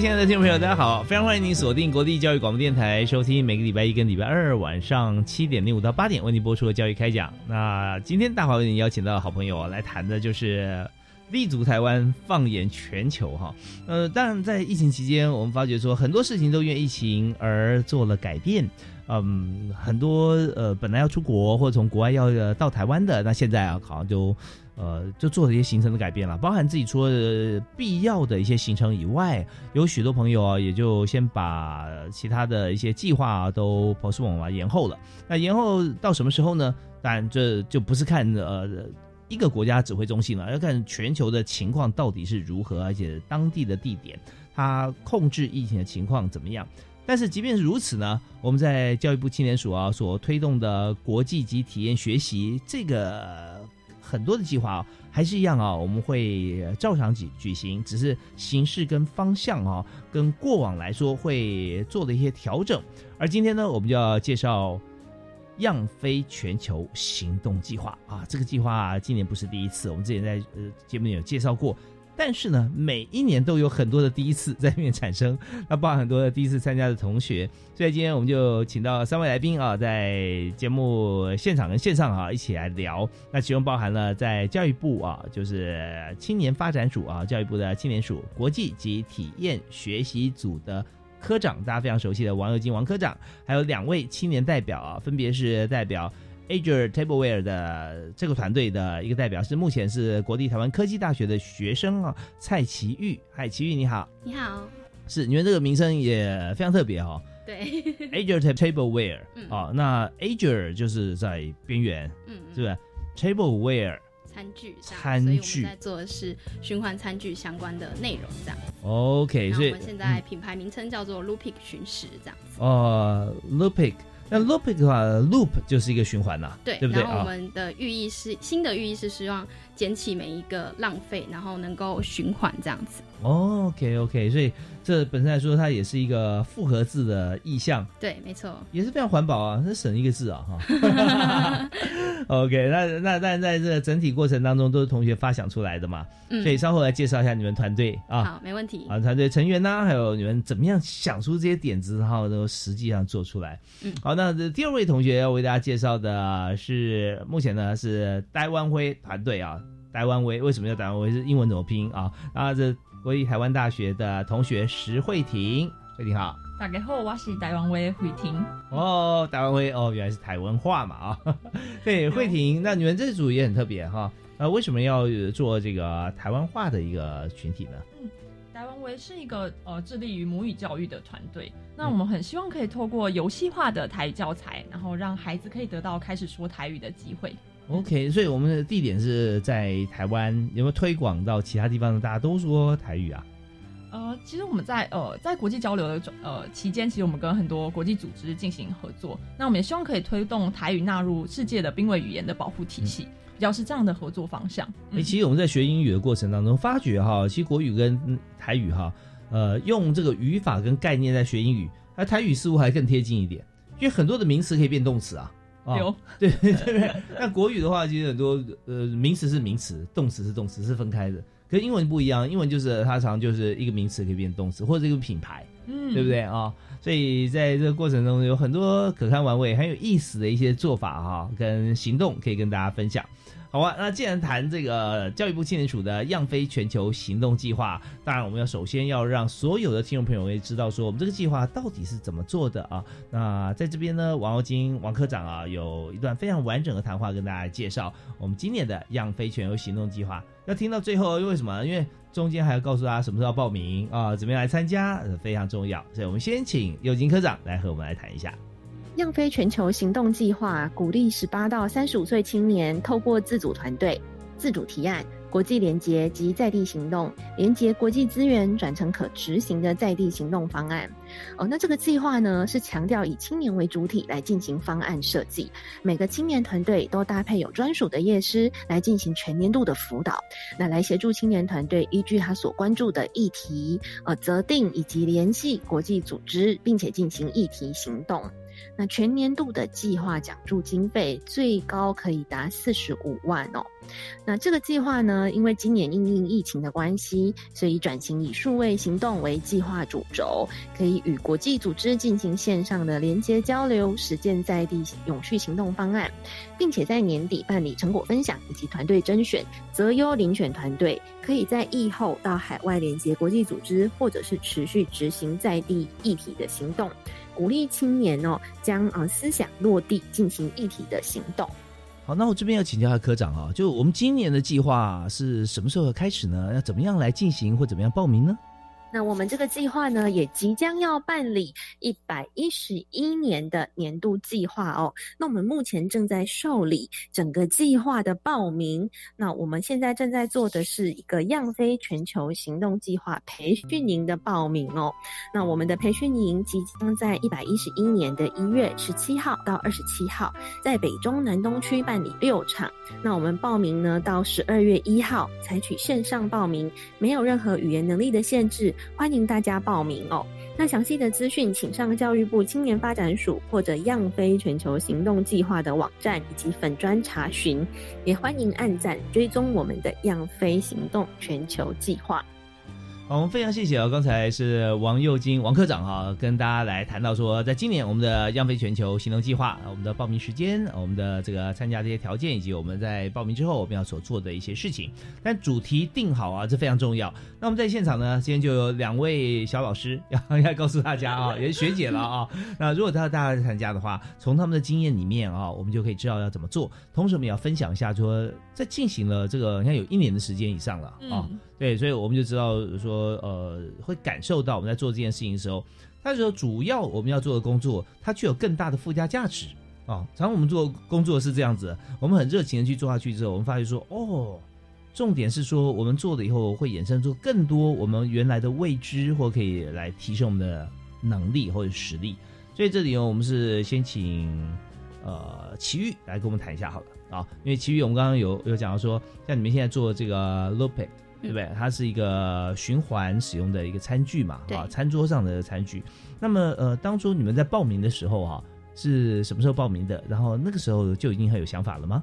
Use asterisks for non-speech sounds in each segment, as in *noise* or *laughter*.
亲爱的听众朋友，大家好！非常欢迎您锁定国立教育广播电台，收听每个礼拜一跟礼拜二晚上七点零五到八点为您播出的教育开讲。那今天大华为您邀请到的好朋友来谈的就是立足台湾，放眼全球哈。呃，当然在疫情期间，我们发觉说很多事情都因为疫情而做了改变。嗯，很多呃本来要出国或者从国外要到台湾的，那现在啊好像就。呃，就做了一些行程的改变了，包含自己除了必要的一些行程以外，有许多朋友啊，也就先把其他的一些计划都 postpone 啊延后了。那延后到什么时候呢？当然这就不是看呃一个国家指挥中心了，要看全球的情况到底是如何，而且当地的地点它控制疫情的情况怎么样。但是即便是如此呢，我们在教育部青年署啊所推动的国际级体验学习这个。很多的计划啊，还是一样啊，我们会照常举举行，只是形式跟方向啊，跟过往来说会做了一些调整。而今天呢，我们就要介绍“样飞全球行动计划”啊，这个计划今年不是第一次，我们之前在呃节目里有介绍过。但是呢，每一年都有很多的第一次在里面产生，那包含很多的第一次参加的同学，所以今天我们就请到三位来宾啊，在节目现场跟线上啊一起来聊。那其中包含了在教育部啊，就是青年发展署啊，教育部的青年署国际及体验学习组的科长，大家非常熟悉的王友金王科长，还有两位青年代表啊，分别是代表。Azure Tableware 的这个团队的一个代表是目前是国立台湾科技大学的学生啊，蔡奇玉。嗨，奇玉你好。你好。是，你们这个名称也非常特别哈。对。*laughs* Azure Tableware，哦，那 Azure 就是在边缘，嗯，是不是？Tableware 餐具，餐具。在做的是循环餐具相关的内容，这样。OK，所以我们现在品牌名称叫做 Loopic 巡食，这样子。哦，Loopik。那 loop 的话，loop 就是一个循环呐，对，对不对？然后我们的寓意是新的寓意是希望捡起每一个浪费，然后能够循环这样子。OK OK，所以这本身来说，它也是一个复合字的意象。对，没错，也是非常环保啊，是省一个字啊哈。*laughs* OK，那那但在这个整体过程当中，都是同学发想出来的嘛，所以稍后来介绍一下你们团队啊。好，没问题。啊，团队成员呢，还有你们怎么样想出这些点子，然后都实际上做出来。嗯，好，那第二位同学要为大家介绍的是，目前呢是台湾辉团队啊。台湾威为什么叫台湾威？是英文怎么拼啊？啊，这国立台湾大学的同学石慧婷，慧婷好。大家好，我是台湾威慧婷。哦，台湾威哦，原来是台湾话嘛啊。*laughs* 对，慧婷，那你们这组也很特别哈。呃，为什么要做这个台湾话的一个群体呢？嗯，台湾威是一个呃致力于母语教育的团队。那我们很希望可以透过游戏化的台语教材，然后让孩子可以得到开始说台语的机会。OK，所以我们的地点是在台湾，有没有推广到其他地方？大家都说台语啊？呃，其实我们在呃在国际交流的呃期间，其实我们跟很多国际组织进行合作。那我们也希望可以推动台语纳入世界的濒危语言的保护体系，比较是这样的合作方向。哎，其实我们在学英语的过程当中，发觉哈，其实国语跟台语哈，呃，用这个语法跟概念在学英语，而台语似乎还更贴近一点，因为很多的名词可以变动词啊。有对 *laughs* 对对，那国语的话，其实很多呃名词是名词，动词是动词，是分开的。可是英文不一样，英文就是它常就是一个名词可以变动词，或者一个品牌，嗯，对不对啊？所以在这个过程中有很多可看玩味、很有意思的一些做法哈，跟行动可以跟大家分享。好吧，那既然谈这个教育部青年署的样飞全球行动计划，当然我们要首先要让所有的听众朋友也知道说我们这个计划到底是怎么做的啊。那在这边呢，王耀金王科长啊，有一段非常完整的谈话跟大家介绍我们今年的样飞全球行动计划。要听到最后，因为什么？因为中间还要告诉大家什么时候报名啊，怎么样来参加，非常重要。所以我们先请佑金科长来和我们来谈一下。样飞全球行动计划鼓励十八到三十五岁青年透过自主团队、自主提案、国际联结及在地行动，连接国际资源，转成可执行的在地行动方案。哦，那这个计划呢，是强调以青年为主体来进行方案设计，每个青年团队都搭配有专属的业师来进行全年度的辅导，那来协助青年团队依据他所关注的议题，呃，择定以及联系国际组织，并且进行议题行动。那全年度的计划奖助经费最高可以达四十五万哦。那这个计划呢，因为今年因应疫情的关系，所以转型以数位行动为计划主轴，可以与国际组织进行线上的连接交流，实践在地永续行动方案，并且在年底办理成果分享以及团队甄选，择优遴选团队，可以在疫后到海外连接国际组织，或者是持续执行在地议题的行动。鼓励青年哦，将啊思想落地，进行一体的行动。好，那我这边要请教下科长啊，就我们今年的计划是什么时候开始呢？要怎么样来进行，或怎么样报名呢？那我们这个计划呢，也即将要办理一百一十一年的年度计划哦。那我们目前正在受理整个计划的报名。那我们现在正在做的是一个样飞全球行动计划培训营的报名哦。那我们的培训营即将在一百一十一年的一月十七号到二十七号，在北中南东区办理六场。那我们报名呢，到十二月一号采取线上报名，没有任何语言能力的限制。欢迎大家报名哦！那详细的资讯，请上教育部青年发展署或者样飞全球行动计划的网站以及粉专查询。也欢迎按赞追踪我们的样飞行动全球计划。我们非常谢谢啊！刚才是王佑金王科长哈，跟大家来谈到说，在今年我们的央飞全球行动计划，我们的报名时间，我们的这个参加这些条件，以及我们在报名之后我们要所做的一些事情。但主题定好啊，这非常重要。那我们在现场呢，今天就有两位小老师要要告诉大家啊，也是学姐了啊。那如果他大家参加的话，从他们的经验里面啊，我们就可以知道要怎么做。同时，我们也要分享一下，说在进行了这个，你看有一年的时间以上了啊。对，所以我们就知道说，呃，会感受到我们在做这件事情的时候，他说主要我们要做的工作，它具有更大的附加价值啊。常常我们做工作是这样子，我们很热情的去做下去之后，我们发现说，哦，重点是说我们做了以后会衍生出更多我们原来的未知，或可以来提升我们的能力或者实力。所以这里呢，我们是先请呃奇遇来跟我们谈一下好了啊，因为奇遇我们刚刚有有讲到说，像你们现在做这个 Lope。对不对？它是一个循环使用的一个餐具嘛，啊，餐桌上的餐具。那么，呃，当初你们在报名的时候啊，是什么时候报名的？然后那个时候就已经很有想法了吗？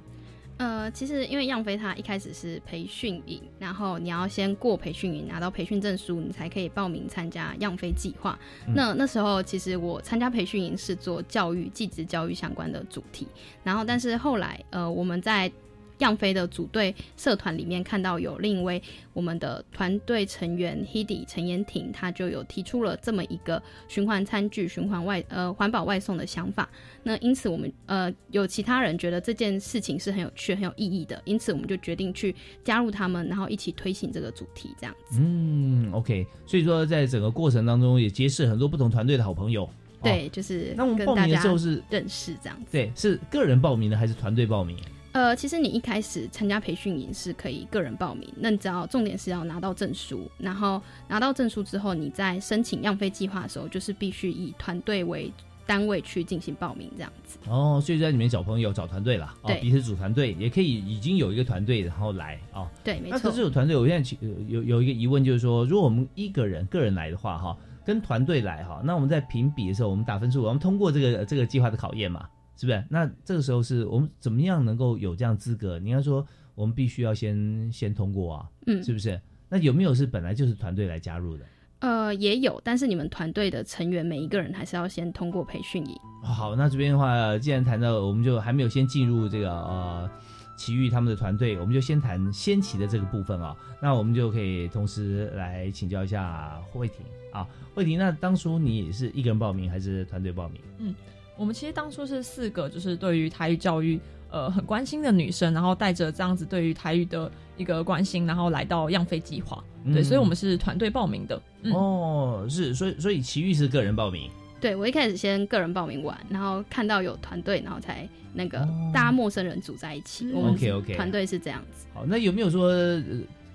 呃，其实因为样飞它一开始是培训营，然后你要先过培训营，拿到培训证书，你才可以报名参加样飞计划。那那时候其实我参加培训营是做教育、技职教育相关的主题，然后但是后来，呃，我们在样飞的组队社团里面看到有另一位我们的团队成员 Hedy 陈延婷，他就有提出了这么一个循环餐具、循环外呃环保外送的想法。那因此我们呃有其他人觉得这件事情是很有趣、很有意义的，因此我们就决定去加入他们，然后一起推行这个主题这样子。嗯，OK。所以说在整个过程当中也结识很多不同团队的好朋友。对，就是那我们报名的时候是认识这样子。对，是个人报名的还是团队报名？呃，其实你一开始参加培训营是可以个人报名，那你只要重点是要拿到证书，然后拿到证书之后，你在申请样飞计划的时候，就是必须以团队为单位去进行报名这样子。哦，所以在里面找朋友、找团队了，哦，彼此组团队也可以，已经有一个团队然后来哦。对，没错。那可是有团队，我现在有有一个疑问，就是说，如果我们一个人个人来的话，哈，跟团队来哈，那我们在评比的时候，我们打分数，我们通过这个这个计划的考验嘛？是不是？那这个时候是我们怎么样能够有这样资格？你要说我们必须要先先通过啊，嗯，是不是？那有没有是本来就是团队来加入的？呃，也有，但是你们团队的成员每一个人还是要先通过培训营。好，那这边的话，既然谈到，我们就还没有先进入这个呃奇遇他们的团队，我们就先谈先奇的这个部分啊。那我们就可以同时来请教一下慧婷啊，慧婷，那当初你是一个人报名还是团队报名？嗯，我们其实当初是四个，就是对于台语教育呃很关心的女生，然后带着这样子对于台语的一个关心，然后来到样飞计划。对，所以我们是团队报名的。哦，是，所以所以奇遇是个人报名。对，我一开始先个人报名完，然后看到有团队，然后才那个大家陌生人组在一起。OK OK，团队是这样子。好，那有没有说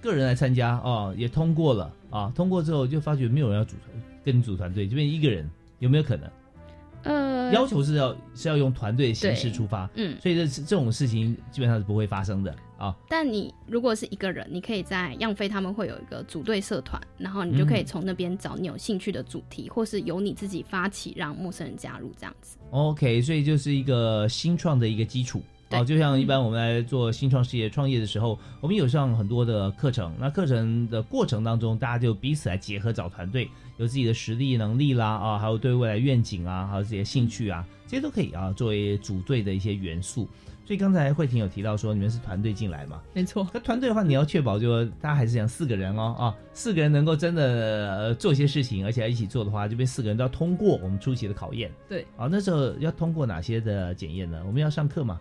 个人来参加哦？也通过了啊？通过之后就发觉没有人要组团，跟你组团队，这边一个人有没有可能？呃，要求是要是要用团队形式出发，嗯，所以这这种事情基本上是不会发生的啊。但你如果是一个人，你可以在样飞他们会有一个组队社团，然后你就可以从那边找你有兴趣的主题，或是由你自己发起让陌生人加入这样子。OK，所以就是一个新创的一个基础。哦，就像一般我们来做新创事业创业的时候，我们有上很多的课程。那课程的过程当中，大家就彼此来结合找团队，有自己的实力能力啦啊，还有对未来愿景啊，还有自己的兴趣啊，这些都可以啊作为组队的一些元素。所以刚才慧婷有提到说你们是团队进来嘛？没错。那团队的话，你要确保就大家还是讲四个人哦啊，四个人能够真的做一些事情，而且要一起做的话，这边四个人都要通过我们初期的考验。对。啊，那时候要通过哪些的检验呢？我们要上课吗？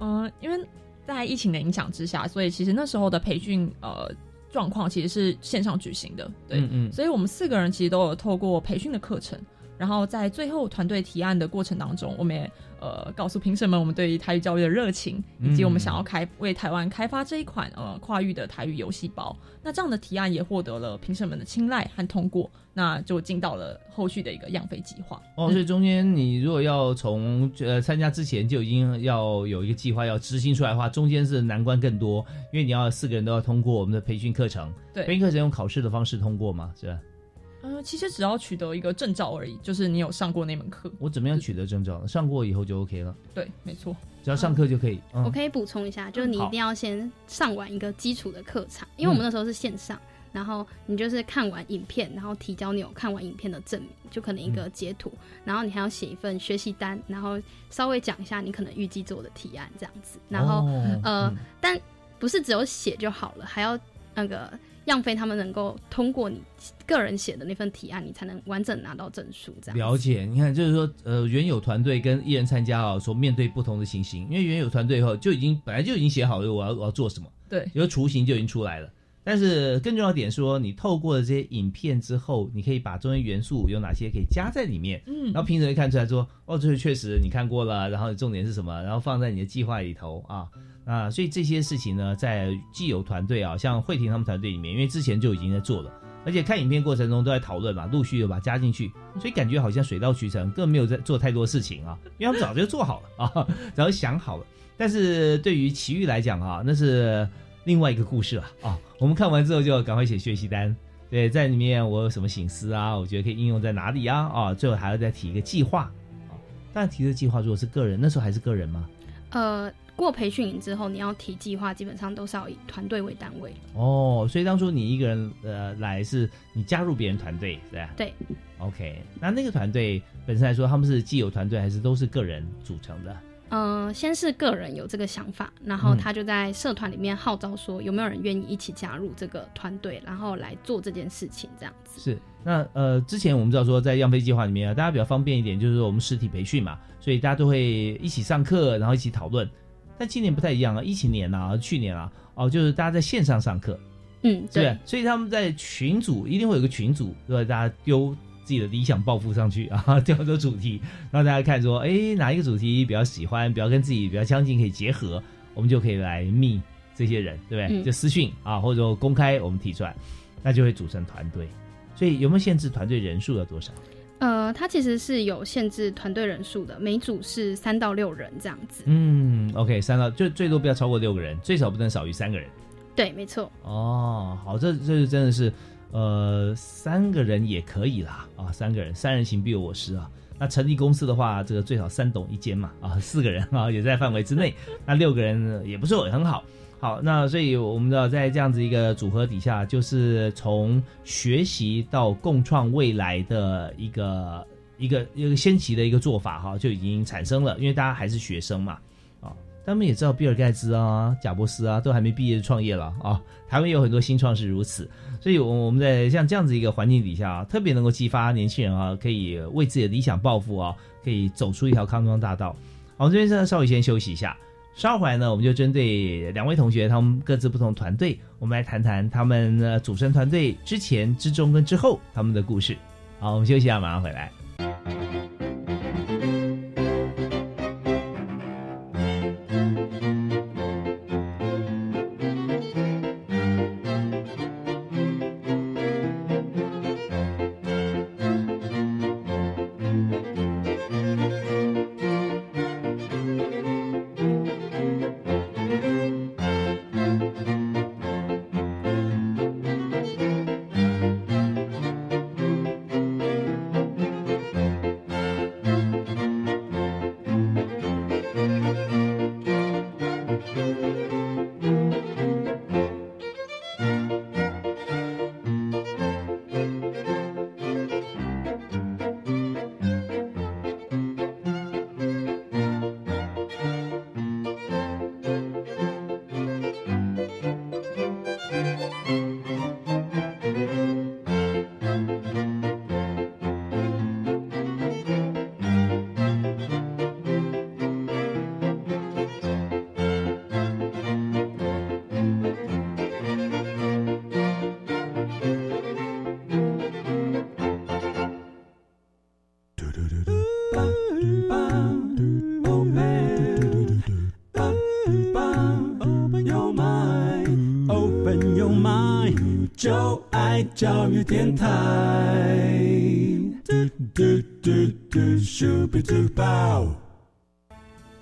嗯，因为在疫情的影响之下，所以其实那时候的培训呃状况其实是线上举行的，对，嗯嗯，所以我们四个人其实都有透过培训的课程，然后在最后团队提案的过程当中，我们也。呃，告诉评审们我们对于台语教育的热情，以及我们想要开为台湾开发这一款呃跨域的台语游戏包。那这样的提案也获得了评审们的青睐和通过，那就进到了后续的一个样费计划。哦，所以中间你如果要从呃参加之前就已经要有一个计划要执行出来的话，中间是难关更多，因为你要四个人都要通过我们的培训课程。对，培训课程用考试的方式通过吗？是吧？呃，其实只要取得一个证照而已，就是你有上过那门课。我怎么样取得证照？上过以后就 OK 了。对，没错，只要上课就可以。我可以补充一下，就是你一定要先上完一个基础的课程，因为我们那时候是线上，然后你就是看完影片，然后提交你有看完影片的证明，就可能一个截图，然后你还要写一份学习单，然后稍微讲一下你可能预计做的提案这样子。然后呃，但不是只有写就好了，还要那个。样飞他们能够通过你个人写的那份提案，你才能完整拿到证书。这样了解，你看，就是说，呃，原有团队跟艺人参加啊，说面对不同的情形，因为原有团队后就已经本来就已经写好了，我要我要做什么，对，有雏形就已经出来了。但是更重要点说，你透过了这些影片之后，你可以把中间元素有哪些可以加在里面，嗯，然后评审会看出来说，哦，这个确实你看过了，然后重点是什么，然后放在你的计划里头啊。啊，所以这些事情呢，在既有团队啊，像慧婷他们团队里面，因为之前就已经在做了，而且看影片过程中都在讨论嘛，陆续的把它加进去，所以感觉好像水到渠成，更没有在做太多事情啊，因为他们早就做好了啊，*laughs* 早就想好了。但是对于奇遇来讲啊，那是另外一个故事了啊。我们看完之后就赶快写学习单，对，在里面我有什么心思啊？我觉得可以应用在哪里啊？啊，最后还要再提一个计划啊。但提的计划如果是个人，那时候还是个人吗？呃。过培训营之后，你要提计划，基本上都是要以团队为单位。哦，所以当初你一个人呃来，是你加入别人团队，是吧？对。OK，那那个团队本身来说，他们是既有团队，还是都是个人组成的？嗯，先是个人有这个想法，然后他就在社团里面号召说，有没有人愿意一起加入这个团队，然后来做这件事情，这样子。是。那呃，之前我们知道说，在样飞计划里面啊，大家比较方便一点，就是说我们实体培训嘛，所以大家都会一起上课，然后一起讨论。但今年不太一样啊，疫情年啊，去年啊，哦，就是大家在线上上课，嗯，对，所以他们在群组一定会有个群组，对吧？大家丢自己的理想抱负上去啊，*laughs* 丢很多主题，让大家看说，哎，哪一个主题比较喜欢，比较跟自己比较相近，可以结合，我们就可以来密这些人，对不对？就私讯啊，或者说公开我们提出来，那就会组成团队。所以有没有限制团队人数要多少？呃，它其实是有限制团队人数的，每组是三到六人这样子。嗯，OK，三到就最多不要超过六个人，最少不能少于三个人。对，没错。哦，好，这这是真的是，呃，三个人也可以啦，啊，三个人，三人行必有我师啊。那成立公司的话，这个最少三董一间嘛，啊，四个人啊也在范围之内，*laughs* 那六个人也不错，也很好。好，那所以我们知道，在这样子一个组合底下，就是从学习到共创未来的一个一个一个先期的一个做法哈，就已经产生了。因为大家还是学生嘛，啊，他们也知道比尔盖茨啊、贾伯斯啊都还没毕业就创业了啊。台湾有很多新创是如此，所以，我我们在像这样子一个环境底下啊，特别能够激发年轻人啊，可以为自己的理想抱负啊，可以走出一条康庄大道。好，我们这边现在稍微先休息一下，稍后回来呢，我们就针对两位同学他们各自不同团队，我们来谈谈他们呃组成团队之前、之中跟之后他们的故事。好，我们休息一下，马上回来。教育电台。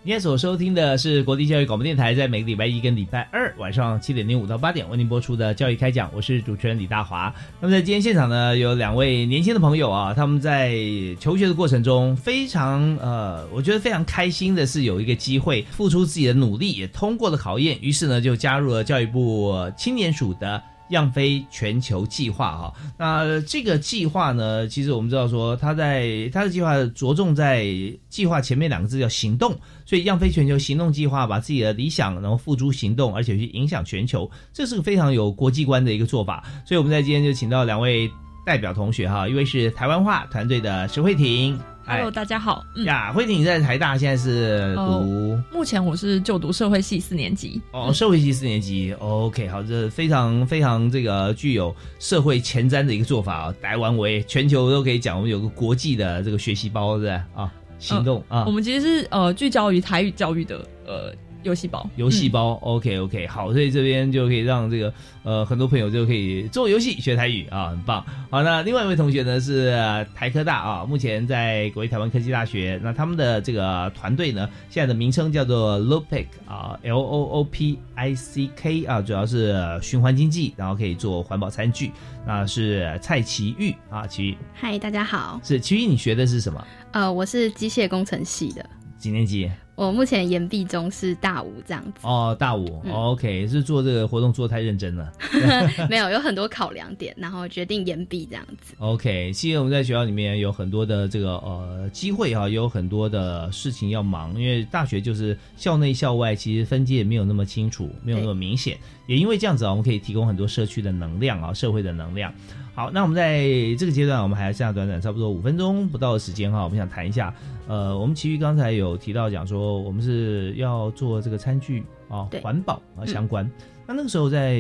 今天所收听的是国立教育广播电台，在每个礼拜一跟礼拜二晚上七点零五到八点为您播出的教育开讲，我是主持人李大华。那么在今天现场呢，有两位年轻的朋友啊，他们在求学的过程中非常呃，我觉得非常开心的是有一个机会付出自己的努力，也通过了考验，于是呢就加入了教育部青年署的。样飞全球计划哈，那这个计划呢，其实我们知道说，他在他的计划着重在计划前面两个字叫行动，所以样飞全球行动计划把自己的理想然后付诸行动，而且去影响全球，这是个非常有国际观的一个做法。所以我们在今天就请到两位代表同学哈，一位是台湾话团队的石慧婷。Hello，大家好。呀，慧婷你在台大现在是读？目前我是就读社会系四年级。哦，社会系四年级。OK，好，这非常非常这个具有社会前瞻的一个做法啊。台湾为全球都可以讲，我们有个国际的这个学习包，对啊，行动啊。我们其实是呃聚焦于台语教育的呃。游戏包，游戏包，OK OK，好，所以这边就可以让这个呃很多朋友就可以做游戏学台语啊，很棒。好，那另外一位同学呢是台科大啊，目前在国立台湾科技大学，那他们的这个团队呢，现在的名称叫做 Loopic 啊，L O O P I C K 啊，主要是循环经济，然后可以做环保餐具。那是蔡奇玉啊，奇玉，嗨，大家好，是奇玉，你学的是什么？呃，我是机械工程系的，几年级？我目前研毕中是大五这样子。哦，大五，OK，是做这个活动做太认真了，*laughs* 没有，有很多考量点，然后决定研毕这样子。OK，其实我们在学校里面有很多的这个呃机会哈，有很多的事情要忙，因为大学就是校内校外，其实分界没有那么清楚，没有那么明显，也因为这样子啊，我们可以提供很多社区的能量啊，社会的能量。好，那我们在这个阶段，我们还剩下短短差不多五分钟不到的时间哈，我们想谈一下，呃，我们其余刚才有提到讲说，我们是要做这个餐具啊，环保啊相关。那那个时候在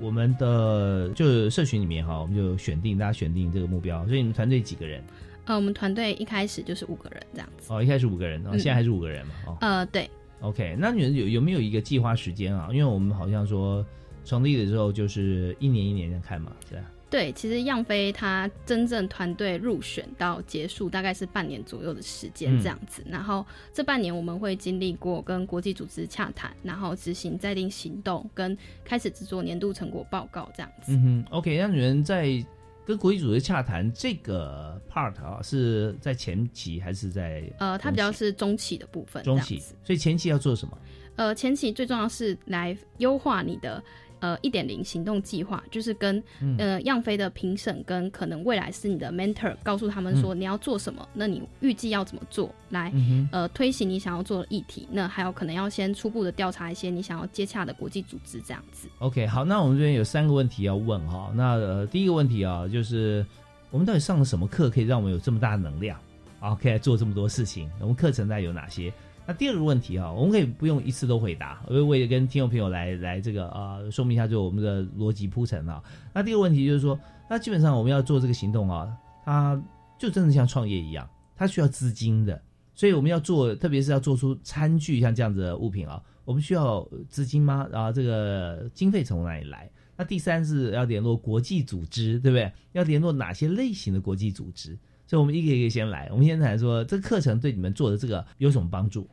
我们的就社群里面哈，我们就选定大家选定这个目标，所以你们团队几个人？呃，我们团队一开始就是五个人这样子。哦，一开始五个人，然后现在还是五个人嘛？哦，呃，对。OK，那你们有有没有一个计划时间啊？因为我们好像说成立的时候就是一年一年的看嘛，是吧？对，其实样飞他真正团队入选到结束大概是半年左右的时间这样子，然后这半年我们会经历过跟国际组织洽谈，然后执行在定行动，跟开始制作年度成果报告这样子。嗯哼，OK，那你们在跟国际组织洽谈这个 part 啊，是在前期还是在？呃，它比较是中期的部分，中期，所以前期要做什么？呃，前期最重要是来优化你的呃一点零行动计划，就是跟嗯呃样飞的评审跟可能未来是你的 mentor，告诉他们说你要做什么，那你预计要怎么做来。嗯呃，推行你想要做的议题，那还有可能要先初步的调查一些你想要接洽的国际组织，这样子。OK，好，那我们这边有三个问题要问哈。那呃，第一个问题啊，就是我们到底上了什么课，可以让我们有这么大的能量啊，可以来做这么多事情？我们课程大概有哪些？那第二个问题啊，我们可以不用一次都回答，我为了跟听众朋友来来这个呃说明一下，就我们的逻辑铺陈啊。那第二个问题就是说，那基本上我们要做这个行动啊，它就真的像创业一样，它需要资金的，所以我们要做，特别是要做出餐具像这样子的物品啊，我们需要资金吗？然后这个经费从哪里来？那第三是要联络国际组织，对不对？要联络哪些类型的国际组织？所以我们一个一个先来。我们先谈说这个课程对你们做的这个有什么帮助？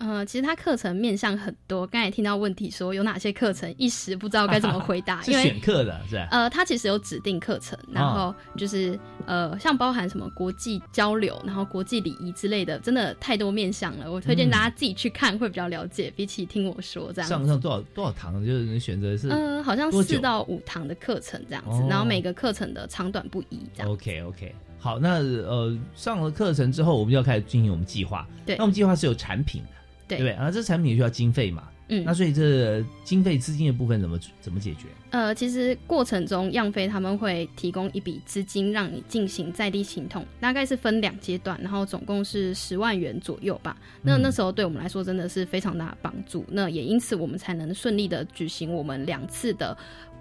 呃，其实它课程面向很多，刚才听到问题说有哪些课程，一时不知道该怎么回答，*laughs* 是因为选课的，是吧？呃，它其实有指定课程，然后就是、呃，像包含什么国际交流，然后国际礼仪之类的，真的太多面向了。我推荐大家自己去看，会比较了解，比起听我说这样。上上多少多少堂？就是你选择是呃，好像四到五堂的课程这样子，哦然后每个课程的长短不一这样。OK OK，好，那呃上了课程之后，我们就要开始进行我们计划。对那我们计划是有产品的，对对不对？啊，这产品也需要经费嘛。嗯那所以这经费资金的部分怎么怎么解决？呃，其实过程中样飞他们会提供一笔资金让你进行在地行动，大概是分两阶段，然后总共是十万元左右吧。那嗯那时候对我们来说真的是非常大的帮助，那也因此我们才能顺利的举行我们两次的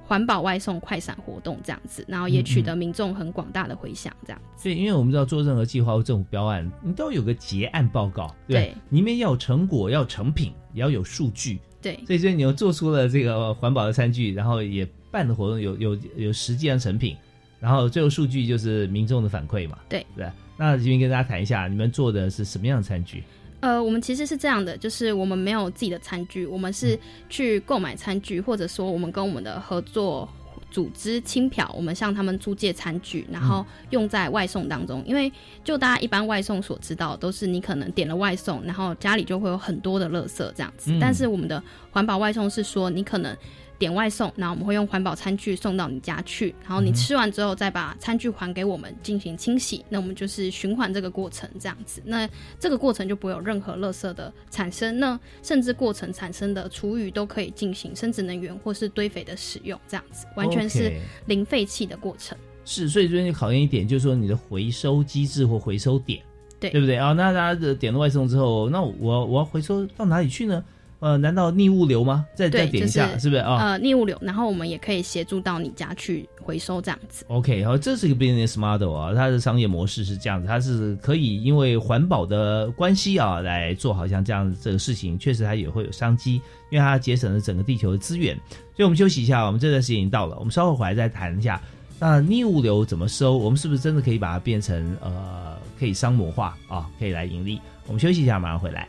环保外送快闪活动这样子，然后也取得民众很广大的回响这样。所以，因为我们知道做任何计划或政府标案，你都有个结案报告，对不对对里面要有成果，要有成品，也要有数据。对所以，所以你又做出了这个环保的餐具，然后也办的活动有有有实际的成品，然后最后数据就是民众的反馈嘛。对对。那这边跟大家谈一下，你们做的是什么样的餐具？呃，我们其实是这样的，就是我们没有自己的餐具，我们是去购买餐具，或者说我们跟我们的合作组织轻漂，我们向他们租借餐具，然后用在外送当中。因为就大家一般外送所知道，都是你可能点了外送，然后家里就会有很多的垃圾这样子。嗯但是我们的环保外送是说，你可能。点外送，然后我们会用环保餐具送到你家去，然后你吃完之后再把餐具还给我们进行清洗，那我们就是循环这个过程这样子。那这个过程就不会有任何垃圾的产生，那甚至过程产生的厨余都可以进行生殖能源或是堆肥的使用，这样子完全是零废弃的过程。是，所以这边考验一点，就是说你的回收机制或回收点，对对不对啊？那大家点了外送之后，那我我要回收到哪里去呢？呃，难道逆物流吗？再再，点一下，就是不是啊？呃，逆物流，然后我们也可以协助到你家去回收这样子。OK，好，这是一个 business model 啊，它的商业模式是这样子，它是可以因为环保的关系啊，来做好像这样这个事情，确实它也会有商机，因为它节省了整个地球的资源。所以我们休息一下，我们这段时间已经到了，我们稍后回来再谈一下，那逆物流怎么收，我们是不是真的可以把它变成呃可以商模化啊，可以来盈利？我们休息一下，马上回来。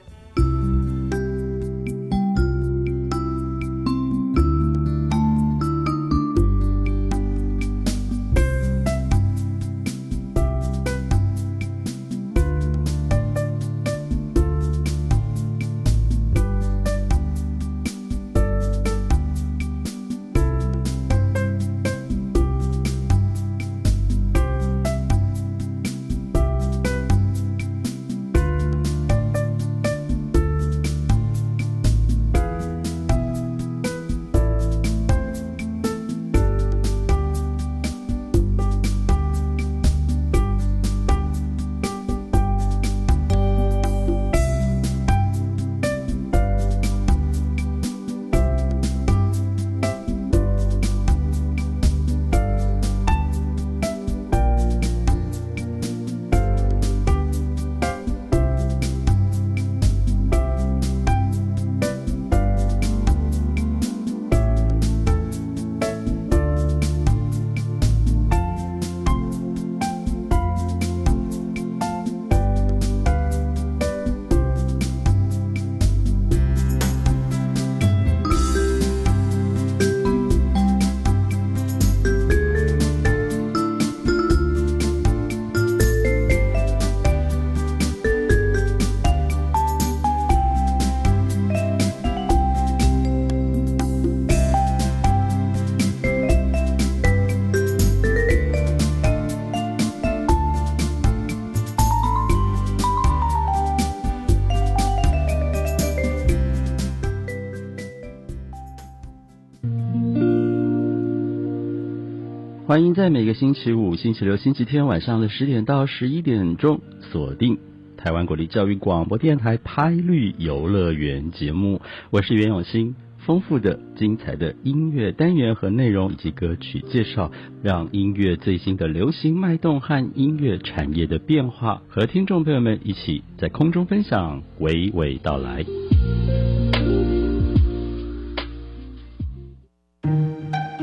欢迎在每个星期五、星期六、星期天晚上的十点到十一点钟锁定台湾国立教育广播电台《拍绿游乐园》节目。我是袁永新。丰富的、精彩的音乐单元和内容以及歌曲介绍，让音乐最新的流行脉动和音乐产业的变化，和听众朋友们一起在空中分享，娓娓道来。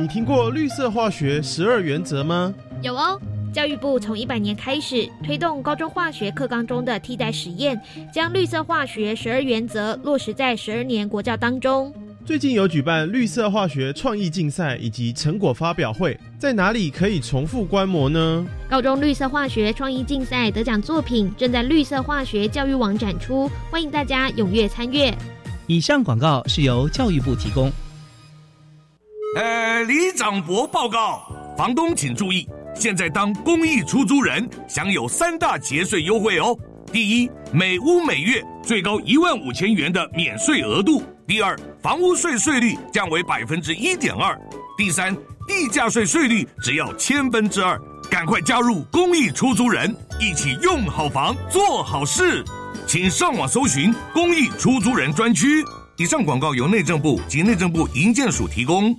你听过绿色化学十二原则吗？有哦，教育部从一百年开始推动高中化学课纲中的替代实验，将绿色化学十二原则落实在十二年国教当中。最近有举办绿色化学创意竞赛以及成果发表会，在哪里可以重复观摩呢？高中绿色化学创意竞赛得奖作品正在绿色化学教育网展出，欢迎大家踊跃参阅。以上广告是由教育部提供。李长博报告，房东请注意，现在当公益出租人享有三大节税优惠哦。第一，每屋每月最高一万五千元的免税额度。第二，房屋税税率降为百分之一点二；第三，地价税税率只要千分之二。赶快加入公益出租人，一起用好房做好事。请上网搜寻公益出租人专区。以上广告由内政部及内政部营建署提供。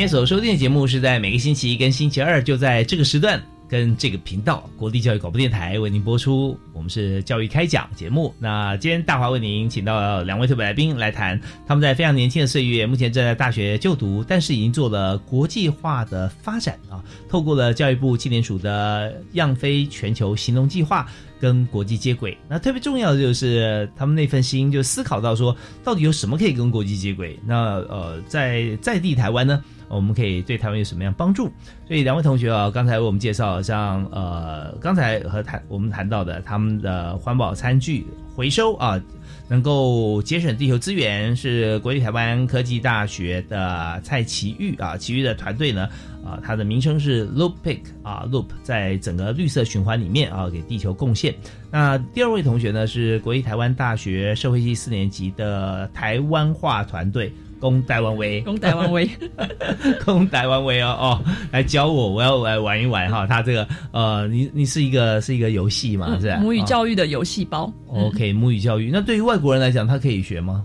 天所收听的节目是在每个星期一跟星期二，就在这个时段跟这个频道——国立教育广播电台为您播出。我们是教育开讲节目。那今天大华为您请到两位特别来宾来谈，他们在非常年轻的岁月，目前正在大学就读，但是已经做了国际化的发展啊。透过了教育部青年署的样飞全球行动计划，跟国际接轨。那特别重要的就是他们那份心，就思考到说，到底有什么可以跟国际接轨？那呃，在在地台湾呢？我们可以对台湾有什么样帮助？所以两位同学啊，刚才为我们介绍，像呃，刚才和谈我们谈到的他们的环保餐具回收啊，能够节省地球资源，是国立台湾科技大学的蔡奇玉啊，其余的团队呢啊，他的名称是 Loop Pick 啊，Loop 在整个绿色循环里面啊，给地球贡献。那第二位同学呢，是国立台湾大学社会系四年级的台湾化团队。攻台湾威，攻台湾威，*laughs* 攻台湾威哦哦，来教我，我要来玩一玩哈。他这个呃，你你是一个是一个游戏嘛，是母语教育的游戏包。OK，母语教育，那对于外国人来讲，他可以学吗？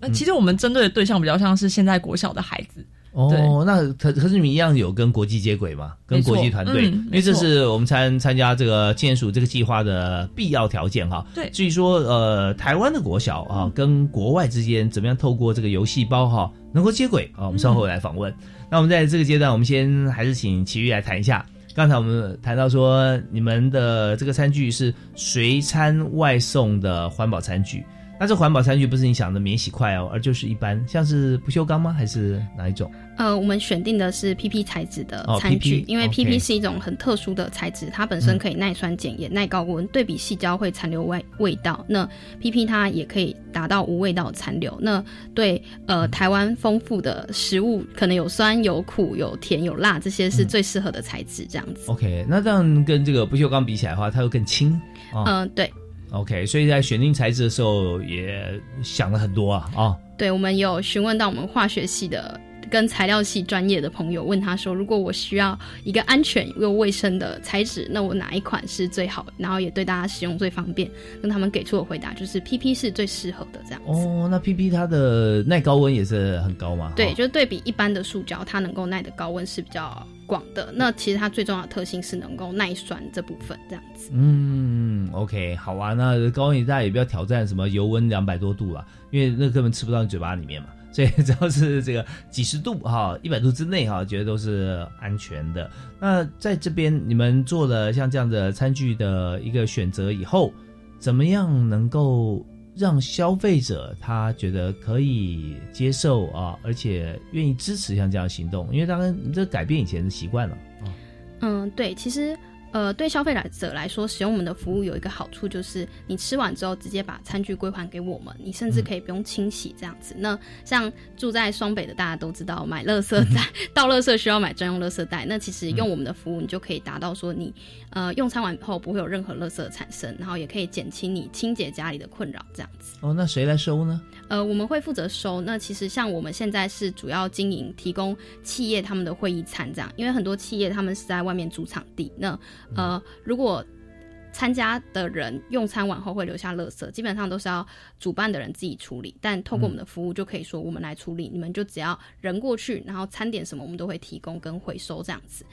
那，其实我们针对的对象比较像是现在国小的孩子。哦，那可可是你们一样有跟国际接轨嘛？跟国际团队，因为这是我们参参加这个建署这个计划的必要条件哈。对，至于说呃，台湾的国小啊，跟国外之间怎么样透过这个游戏包哈，能够接轨啊？我们稍后来访问。那我们在这个阶段，我们先还是请奇玉来谈一下。刚才我们谈到说，你们的这个餐具是随餐外送的环保餐具。那这环保餐具不是你想的免洗筷哦，而就是一般，像是不锈钢吗？还是哪一种？呃，我们选定的是 PP 材质的餐具，因为 PP 是一种很特殊的材质，它本身可以耐酸碱也耐高温，对比细胶会残留味味道。那 PP 它也可以达到无味道残留。那对呃台湾丰富的食物，可能有酸有苦有甜有辣，这些是最适合的材质。这样子。OK，那这样跟这个不锈钢比起来的话，它会更轻。嗯，对。OK，所以在选定材质的时候也想了很多啊啊！对，我们有询问到我们化学系的跟材料系专业的朋友，问他说，如果我需要一个安全又卫生的材质，那我哪一款是最好，然后也对大家使用最方便？那他们给出的回答就是 PP 是最适合的这样子。哦，那 PP 它的耐高温也是很高吗？对，就是对比一般的塑胶，它能够耐的高温是比较。广的那其实它最重要的特性是能够耐酸这部分这样子。嗯，OK，好啊。那高温大家也不要挑战什么油温两百多度了，因为那根本吃不到你嘴巴里面嘛。所以 *laughs* 只要是这个几十度哈，一百度之内哈，觉得都是安全的。那在这边你们做了像这样的餐具的一个选择以后，怎么样能够让消费者他觉得可以接受啊，而且愿意支持像这样行动？因为当然你这改变以前的习惯了。嗯，对，其实。呃，对消费者来说，使用我们的服务有一个好处，就是你吃完之后直接把餐具归还给我们，你甚至可以不用清洗这样子。那像住在双北的大家都知道，买垃圾袋 *laughs* 倒垃圾需要买专用垃圾袋。那其实用我们的服务，你就可以达到说你呃用餐完后不会有任何垃圾产生，然后也可以减轻你清洁家里的困扰这样子。哦，那谁来收呢？呃，我们会负责收。那其实像我们现在是主要经营提供企业他们的会议餐这样，因为很多企业他们是在外面租场地那。呃，如果参加的人用餐完后会留下垃圾，基本上都是要主办的人自己处理。但透过我们的服务，就可以说我们来处理，你们就只要人过去，然后餐点什么我们都会提供跟回收这样子。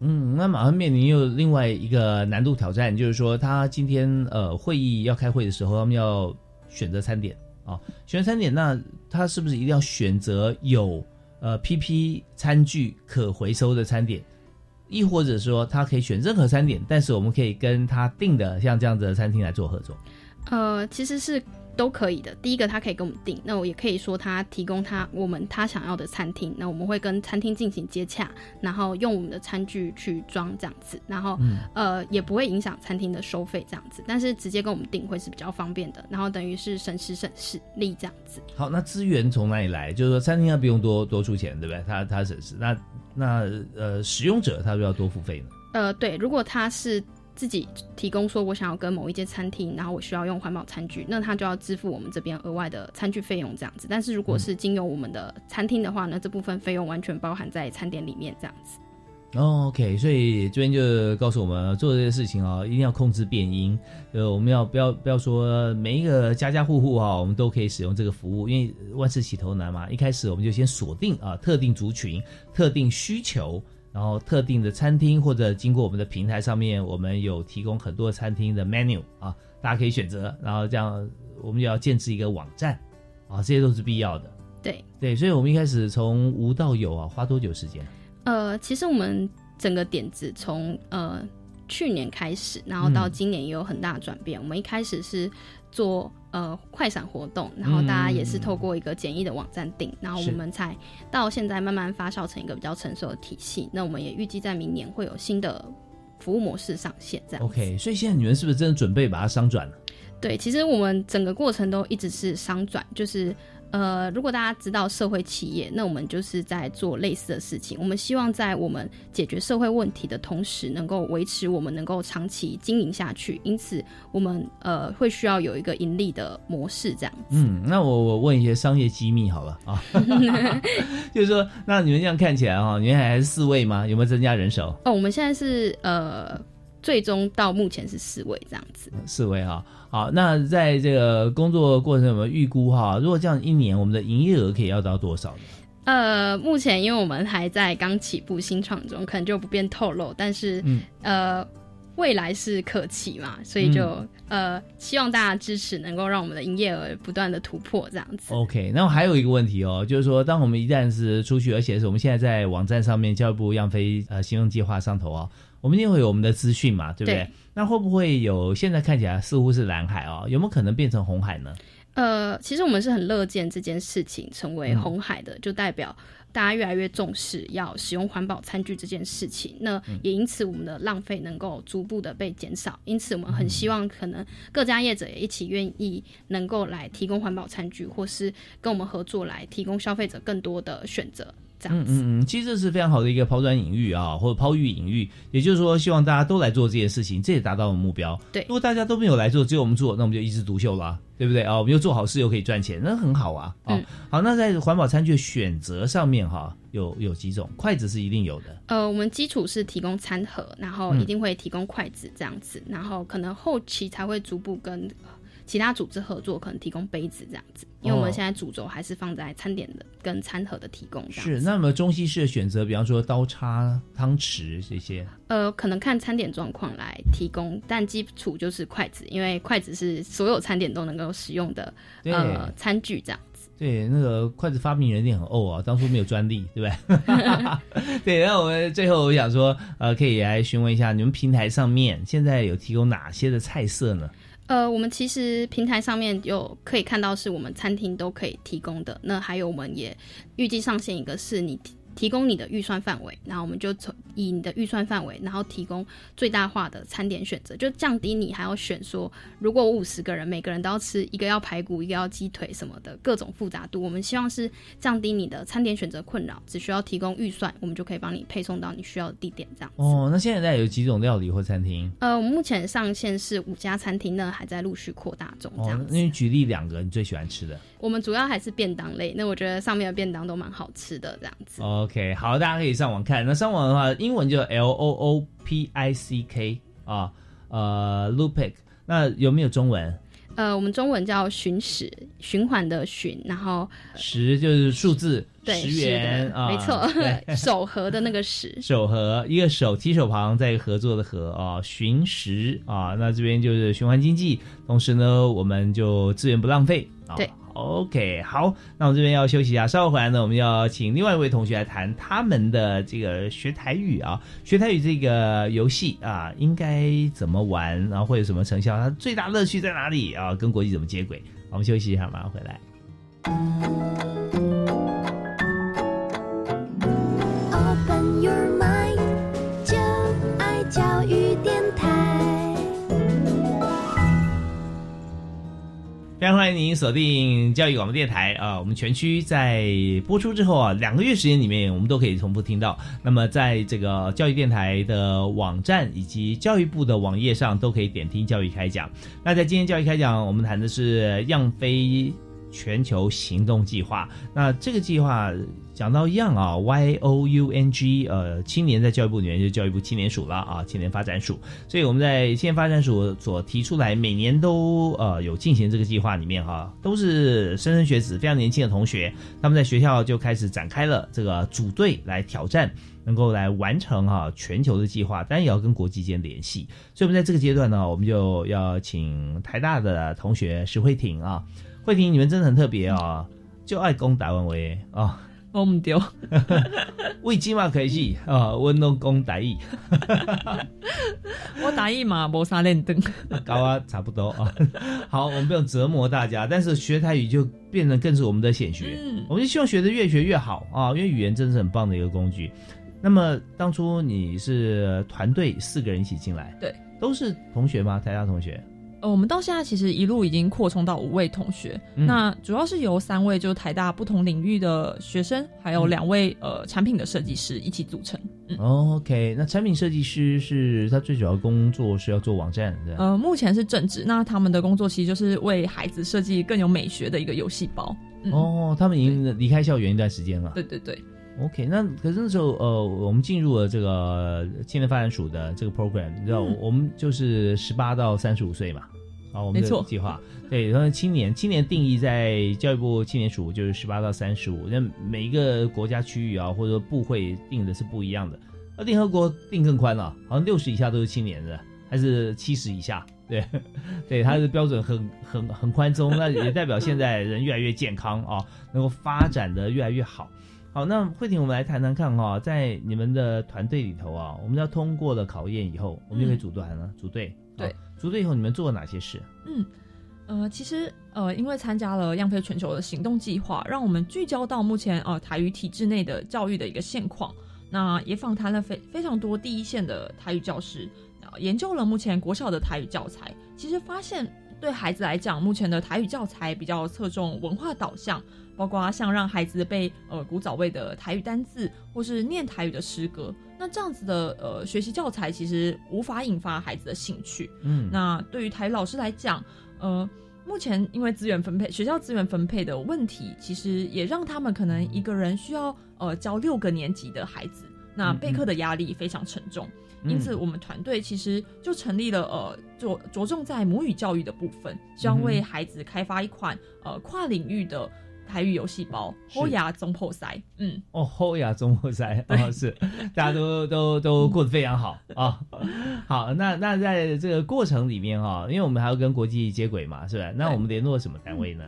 嗯，那马上面临又另外一个难度挑战，就是说他今天呃会议要开会的时候，他们要选择餐点啊，选择餐点，那他是不是一定要选择有呃 PP 餐具可回收的餐点？亦或者说，他可以选任何餐点，但是我们可以跟他定的像这样子的餐厅来做合作。呃，其实是。都可以的。第一个，他可以跟我们订，那我也可以说他提供他我们他想要的餐厅，那我们会跟餐厅进行接洽，然后用我们的餐具去装这样子，然后呃也不会影响餐厅的收费这样子，但是直接跟我们订会是比较方便的，然后等于是省时省事力这样子。好，那资源从哪里来？就是说餐厅他不用多多出钱，对不对？他他省事，那那呃使用者他就要多付费呢？呃，对，如果他是。自己提供说，我想要跟某一间餐厅，然后我需要用环保餐具，那他就要支付我们这边额外的餐具费用这样子。但是如果是经由我们的餐厅的话呢，这部分费用完全包含在餐点里面这样子。OK，所以这边就告诉我们做这些事情啊，一定要控制变音。呃，我们要不要不要说每一个家家户户啊，我们都可以使用这个服务，因为万事起头难嘛。一开始我们就先锁定啊特定族群、特定需求。然后特定的餐厅或者经过我们的平台上面，我们有提供很多餐厅的 menu 啊，大家可以选择。然后这样，我们就要建置一个网站啊，这些都是必要的。对对，所以我们一开始从无到有啊，花多久时间？呃，其实我们整个点子从呃去年开始，然后到今年也有很大的转变。我们一开始是做。呃，快闪活动，然后大家也是透过一个简易的网站订，然后我们才到现在慢慢发酵成一个比较成熟的体系。那我们也预计在明年会有新的服务模式上线。这样 OK，所以现在你们是不是真的准备把它商转了？对，其实我们整个过程都一直是商转，就是。呃，如果大家知道社会企业，那我们就是在做类似的事情。我们希望在我们解决社会问题的同时，能够维持我们能够长期经营下去。因此，我们呃会需要有一个盈利的模式，这样子。嗯，那我我问一些商业机密好了啊，*laughs* *laughs* 就是说，那你们这样看起来哈，你们还是四位吗？有没有增加人手？哦，我们现在是呃，最终到目前是四位这样子。四位哈。好，那在这个工作过程有没有预估哈？如果这样一年，我们的营业额可以要到多少呢？呃，目前因为我们还在刚起步新创中，可能就不便透露。但是，呃，未来是可期嘛，所以就呃，希望大家支持，能够让我们的营业额不断的突破这样子。OK，那还有一个问题哦，就是说，当我们一旦是出去，而且是我们现在在网站上面，教育部样飞呃行动计划上头哦。我们一定会有我们的资讯嘛，对不对？那会不会有现在看起来似乎是蓝海哦？有没有可能变成红海呢？呃，其实我们是很乐见这件事情成为红海的，就代表大家越来越重视要使用环保餐具这件事情。那也因此我们的浪费能够逐步的被减少。因此我们很希望可能各家业者也一起愿意能够来提供环保餐具，或是跟我们合作来提供消费者更多的选择。嗯嗯嗯，其实这是非常好的一个抛砖引玉啊，或者抛玉引玉，也就是说，希望大家都来做这件事情，这也达到了目标。对，如果大家都没有来做，只有我们做，那我们就一枝独秀了，对不对啊？我们又做好事又可以赚钱，那很好啊。嗯，好，那在环保餐具的选择上面哈，有有几种筷子是一定有的。呃，我们基础是提供餐盒，然后一定会提供筷子这样子，然后可能后期才会逐步跟。其他组织合作可能提供杯子这样子，因为我们现在主轴还是放在餐点的跟餐盒的提供。是，那么中西式的选择，比方说刀叉、汤匙这些，呃，可能看餐点状况来提供，但基础就是筷子，因为筷子是所有餐点都能够使用的呃餐具这样子。对，那个筷子发明人一定很怄啊，当初没有专利，对不对？*laughs* 对，那我们最后我想说，呃，可以来询问一下，你们平台上面现在有提供哪些的菜色呢？呃，我们其实平台上面有可以看到，是我们餐厅都可以提供的。那还有，我们也预计上线一个是你。提供你的预算范围，然后我们就从以你的预算范围，然后提供最大化的餐点选择，就降低你还要选说，如果我五十个人每个人都要吃一个要排骨，一个要鸡腿什么的各种复杂度，我们希望是降低你的餐点选择困扰，只需要提供预算，我们就可以帮你配送到你需要的地点这样。哦，那现在有几种料理或餐厅？呃，我们目前上线是五家餐厅呢，还在陆续扩大中。这样，那你举例两个你最喜欢吃的？我们主要还是便当类，那我觉得上面的便当都蛮好吃的这样子。OK，好，大家可以上网看。那上网的话，英文就 L O O P I C K 啊，呃，Lupic。那有没有中文？呃，我们中文叫循食，循环的循，然后十就是数字，对十元啊，没错，*laughs* 手合的那个十，手合一个手提手旁再一个合作的合啊，循食啊，那这边就是循环经济，同时呢，我们就资源不浪费啊。对。OK，好，那我们这边要休息一下，稍后回来呢，我们要请另外一位同学来谈他们的这个学台语啊，学台语这个游戏啊，应该怎么玩，然后会有什么成效，它最大乐趣在哪里啊？跟国际怎么接轨？我们休息一下，马上回来。非常欢迎您锁定教育广播电台啊！我们全区在播出之后啊，两个月时间里面，我们都可以同步听到。那么，在这个教育电台的网站以及教育部的网页上，都可以点听教育开讲。那在今天教育开讲，我们谈的是样飞全球行动计划。那这个计划。讲到一样啊，Y O U N G，呃，青年在教育部里面就教育部青年署了啊，青年发展署。所以我们在青年发展署所提出来，每年都呃有进行这个计划里面哈，都是莘莘学子，非常年轻的同学，他们在学校就开始展开了这个组队来挑战，能够来完成哈全球的计划，当然也要跟国际间联系。所以我们在这个阶段呢，我们就要请台大的同学石慧婷啊，慧婷你们真的很特别啊，就爱攻打文为啊。我唔丢，为鸡嘛可以啊，温东讲大意，*laughs* 我大意嘛无啥练灯，*laughs* 高啊差不多啊。好，我们不用折磨大家，但是学台语就变成更是我们的显学。嗯，我们就希望学的越学越好啊，因为语言真是很棒的一个工具。那么当初你是团队四个人一起进来，对，都是同学吗？台大同学？呃，我们到现在其实一路已经扩充到五位同学，那主要是由三位就是台大不同领域的学生，还有两位呃产品的设计师一起组成。嗯 OK，那产品设计师是他最主要工作是要做网站的。呃，目前是正职，那他们的工作其实就是为孩子设计更有美学的一个游戏包。哦，他们已经离开校园一段时间了。对对对。OK，那可是那时候呃，我们进入了这个青年发展署的这个 program，你知道，我们就是十八到三十五岁嘛，啊，我们的计划，对，然后青年青年定义在教育部青年署就是十八到三十五，那每一个国家区域啊，或者说部会定的是不一样的，那联合国定更宽了，好像六十以下都是青年的，还是七十以下？对，*laughs* 对，它的标准很很很宽松，那也代表现在人越来越健康啊，能够发展的越来越好。好，那慧婷，我们来谈谈看哈，在你们的团队里头啊，我们要通过了考验以后，我们就可以组团了，组队。对，组队以后你们做了哪些事？嗯，呃，其实呃，因为参加了样飞全球的行动计划，让我们聚焦到目前呃台语体制内的教育的一个现况，那也访谈了非非常多第一线的台语教师，研究了目前国小的台语教材，其实发现对孩子来讲，目前的台语教材比较侧重文化导向。包括像让孩子背呃古早味的台语单字，或是念台语的诗歌，那这样子的呃学习教材其实无法引发孩子的兴趣。嗯，那对于台语老师来讲，呃，目前因为资源分配，学校资源分配的问题，其实也让他们可能一个人需要呃教六个年级的孩子，那备课的压力非常沉重。因此，我们团队其实就成立了呃着着重在母语教育的部分，希望为孩子开发一款呃跨领域的。台语游戏包，后牙中破塞，嗯，哦，后牙中破塞，哦，是，大家都 *laughs* 都都过得非常好啊。好，那那在这个过程里面哈，因为我们还要跟国际接轨嘛，是吧？那我们联络什么单位呢？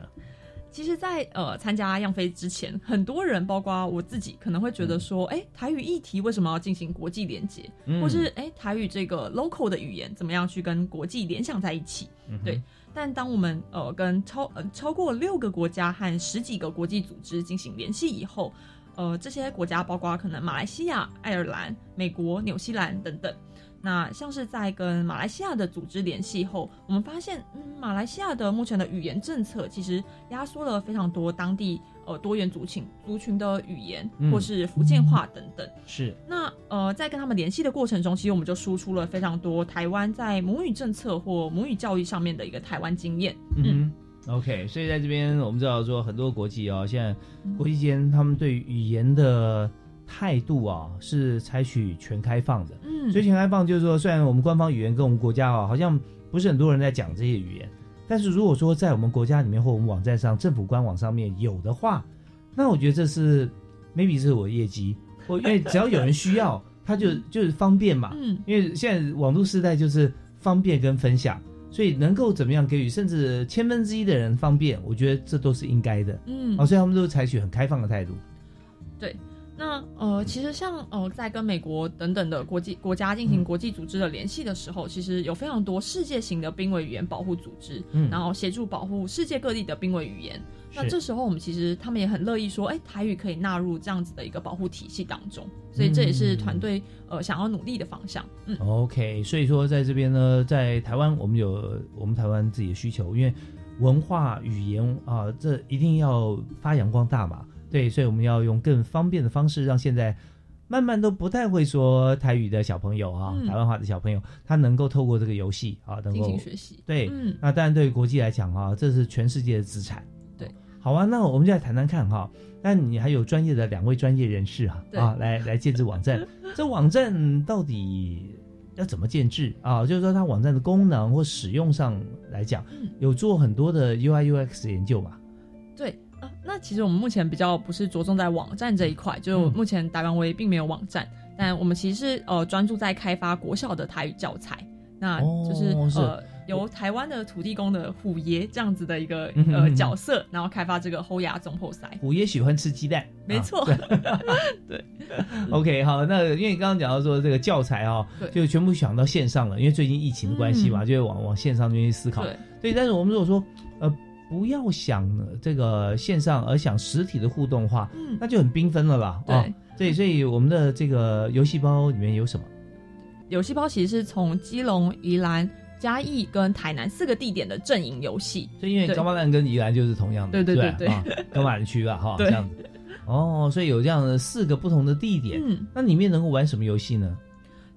其实在，呃参加样飞之前，很多人，包括我自己，可能会觉得说，哎、台语议题为什么要进行国际连接，嗯或是哎、台语这个 local 的语言怎么样去跟国际联想在一起？嗯对。但当我们呃跟超呃超过六个国家和十几个国际组织进行联系以后，呃，这些国家包括可能马来西亚、爱尔兰、美国、纽西兰等等。那像是在跟马来西亚的组织联系后，我们发现，嗯，马来西亚的目前的语言政策其实压缩了非常多当地呃多元族群族群的语言，嗯或是福建话等等。是那呃，在跟他们联系的过程中，其实我们就输出了非常多台湾在母语政策或母语教育上面的一个台湾经验。嗯哼，OK，所以在这边我们知道说很多国际啊、现在国际间他们对语言的态度啊是采取全开放的。嗯所以全开放就是说，虽然我们官方语言跟我们国家啊好像不是很多人在讲这些语言，但是如果说在我们国家里面或我们网站上、政府官网上面有的话，那我觉得这是 maybe 是我的业绩，我因为只要有人需要，*laughs* 他就就是方便嘛。嗯，因为现在网络时代就是方便跟分享，所以能够怎么样给予甚至千分之一的人方便，我觉得这都是应该的。嗯哦，所以他们都采取很开放的态度。对，那呃，其实像呃，在跟美国等等的国际国家进嗯行国际组织的联系的时候，其实有非常多世界型的濒危语言保护组织，嗯然后协助保护世界各地的濒危语言。那这时候我们其实他们也很乐意说，哎，台语可以纳入这样子的一个保护体系当中，所以这也是团队呃想要努力的方向。嗯，OK，所以说在这边呢，在台湾我们有我们台湾自己的需求，因为文化语言啊，这一定要发扬光大嘛。对，所以我们要用更方便的方式，让现在慢慢都不太会说台语的小朋友啊，嗯台湾话的小朋友，他能够透过这个游戏啊，能进够行学习对，嗯那当然对于国际来讲啊，这是全世界的资产。对，好啊，那我们就来谈谈看哈。那你还有专业的两位专业人士啊，啊，来来建制网站，*laughs* 这网站到底要怎么建制啊？就是说它网站的功能或使用上来讲，嗯有做很多的 UI UX 研究吧？对啊，那其实我们目前比较不是着重在网站这一块，就嗯。目前台湾威并没有网站，但我们其实是呃专注在开发国小的台语教材，那就是、呃由台湾的土地公的虎爷这样子的一个呃角色，然后开发这个后牙总破塞。虎爷喜欢吃鸡蛋，没错啊对。*laughs* *laughs* OK，好，那因为刚刚讲到说这个教材啊、对就全部想到线上了，因为最近疫情的关系嘛，嗯。就会往往线上去思考。对。所以，但是我们如果说呃不要想这个线上，而想实体的互动的话，嗯。那就很缤纷了啦。对。哦，对，所以我们的这个游戏包里面有什么？游戏包其实是从基隆、宜兰、嘉义跟台南四个地点的阵营游戏，就因为对。高马兰跟宜兰就是同样的，对对对对。*laughs* 啊高马兰区吧，哈，对。这样子。哦，所以有这样的四个不同的地点，嗯，那里面能够玩什么游戏呢？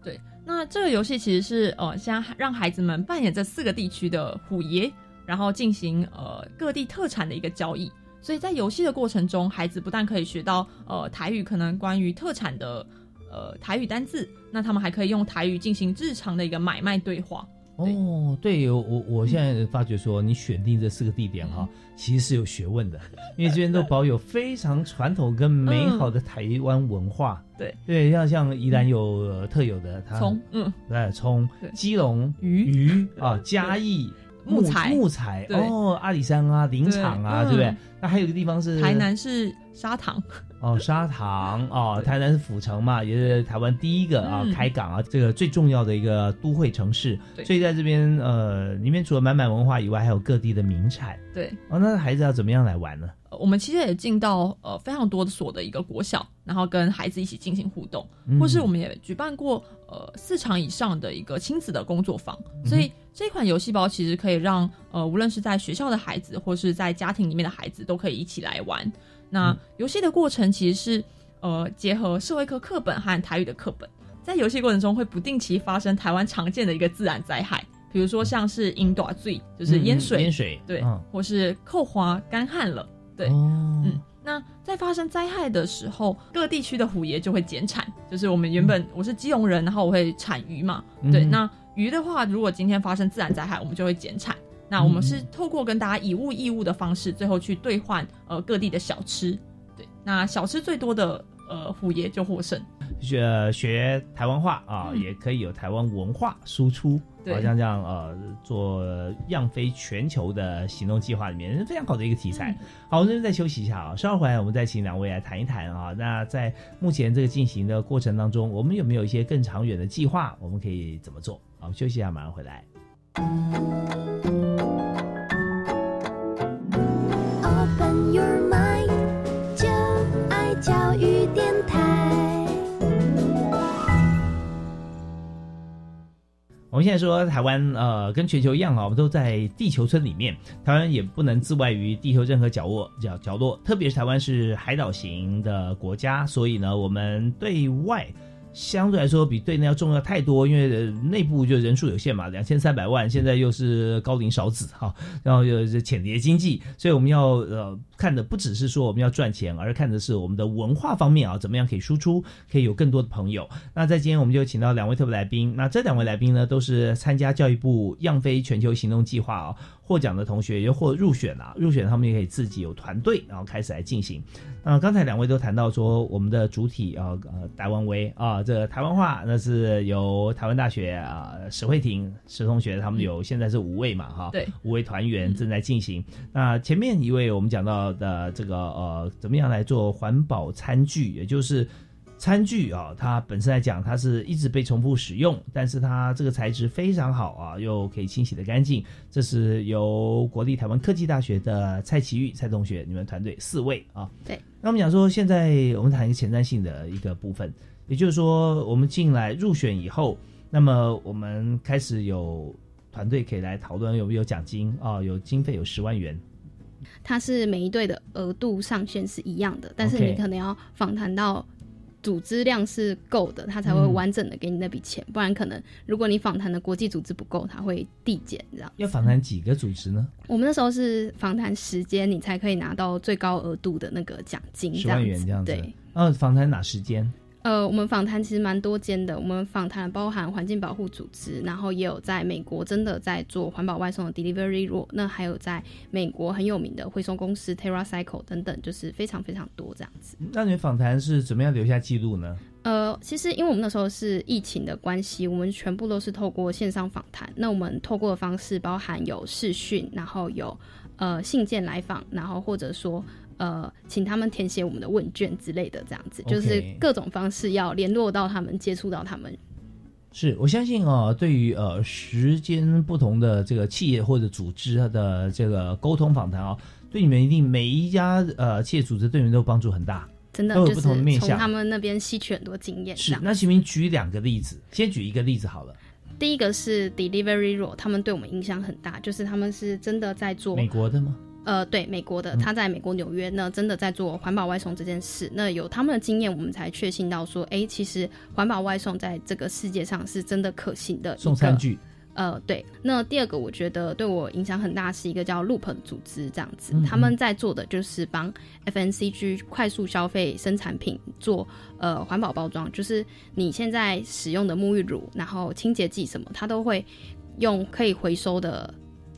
对，那这个游戏其实是呃，先让孩子们扮演这四个地区的虎爷，然后进行呃各地特产的一个交易。所以在游戏的过程中，孩子不但可以学到呃台语可能关于特产的呃台语单字，那他们还可以用台语进行日常的一个买卖对话。哦，对我我我现在发觉说，你选定这四个地点哈、其实是有学问的，*laughs* 因为这边都保有非常传统跟美好的台湾文化。对。对，像像宜兰有、呃特有的它葱，嗯，对，葱，基隆鱼。鱼啊，*laughs* 嘉义木材木材哦，阿里山啊，林场啊，对对不对嗯？那还有一个地方是台南是砂糖，哦，砂糖哦，*laughs* 台南是府城嘛，也是台湾第一个啊、嗯开港啊，这个最重要的一个都会城市。所以在这边呃，里面除了满满文化以外，还有各地的名产。对。哦，那孩子要怎么样来玩呢？呃我们其实也进到呃非常多的所的一个国小，然后跟孩子一起进行互动，嗯或是我们也举办过呃四场以上的一个亲子的工作坊，嗯所以这款游戏包其实可以让呃无论是在学校的孩子，或是在家庭里面的孩子都可以一起来玩。那游戏的过程其实是呃结合社会科课本和台语的课本，在游戏过程中会不定期发生台湾常见的一个自然灾害。比如说像是饮短醉，就是淹水，嗯淹水对，嗯或是扣花干旱了，对，哦，嗯，那在发生灾害的时候，各地区的虎爷就会减产。就是我们原本、我是基隆人，然后我会产鱼嘛，对。嗯那鱼的话，如果今天发生自然灾害，我们就会减产。那我们是透过跟大家以物易物的方式，最后去兑换呃各地的小吃。对，那小吃最多的呃虎爷就获胜。学学台湾话啊，也可以有台湾文化输出。对好像这样呃，做样飞全球的行动计划里面是非常好的一个题材。好，我们这边再休息一下啊，稍后回来我们再请两位来谈一谈啊。那在目前这个进行的过程当中，我们有没有一些更长远的计划？我们可以怎么做？好，我们休息一下，马上回来。Open your 我们现在说台湾，呃，跟全球一样啊，我们都在地球村里面，台湾也不能自外于地球任何角落角角落，特别是台湾是海岛型的国家，所以呢，我们对外。相对来说比对内要重要太多，因为内部就人数有限嘛，两千三百万，现在又是高龄少子哈，然后又是浅碟经济，所以我们要呃看的不只是说我们要赚钱，而看的是我们的文化方面啊，怎么样可以输出，可以有更多的朋友。那在今天我们就请到两位特别来宾，那这两位来宾呢都是参加教育部样飞全球行动计划啊获奖的同学，又或入选啊，入选他们也可以自己有团队，然后开始来进行。那刚才两位都谈到说，我们的主体啊呃台湾威啊，这个台湾话那是由台湾大学啊史慧婷史同学他们有现在是五位嘛哈，对，五位团员正在进行。那前面一位我们讲到的这个呃，怎么样来做环保餐具，也就是。餐具啊，它本身来讲，它是一直被重复使用，但是它这个材质非常好啊，又可以清洗的干净。这是由国立台湾科技大学的蔡奇玉蔡同学，你们团队四位啊。对。那我们讲说，现在我们谈一个前瞻性的一个部分，也就是说，我们进来入选以后，那么我们开始有团队可以来讨论有没有奖金啊，有经费有十万元。它是每一队的额度上限是一样的，但是你可能要访谈到组织量是够的，他才会嗯完整的给你那笔钱，不然可能如果你访谈的国际组织不够，他会递减这样。要访谈几个组织呢？我们那时候是访谈时间，你才可以拿到最高额度的那个奖金，十万元这样子。对，呃，访谈哪时间？呃，我们访谈其实蛮多间的，我们访谈包含环境保护组织，然后也有在美国真的在做环保外送的 Delivery Road，那还有在美国很有名的回收公司 TerraCycle 等等，就是非常非常多这样子。那你们访谈是怎么样留下记录呢？呃，其实因为我们那时候是疫情的关系，我们全部都是透过线上访谈。那我们透过的方式包含有视讯，然后有呃信件来访，然后或者说呃请他们填写我们的问卷之类的，这样子就是各种方式要联络到他们，接触到他们。是我相信哦，对于呃时间不同的这个企业或者组织它的这个沟通访谈哦，对你们一定每一家呃企业组织对你们都帮助很大，真的都有不同的面向。从他们那边吸取很多经验。是，样那请您举两个例子，先举一个例子好了。第一个是 Delivery Road，他们对我们影响很大，就是他们是真的在做美国的吗？呃，对，美国的，嗯他在美国纽约呢，真的在做环保外送这件事。那有他们的经验，我们才确信到说，哎，其实环保外送在这个世界上是真的可行的。送餐具。呃，对。那第二个，我觉得对我影响很大，是一个叫 Loop 组织，这样子，嗯他们在做的就是帮 FNCG 快速消费生产品做呃环保包装，就是你现在使用的沐浴乳，然后清洁剂什么，它都会用可以回收的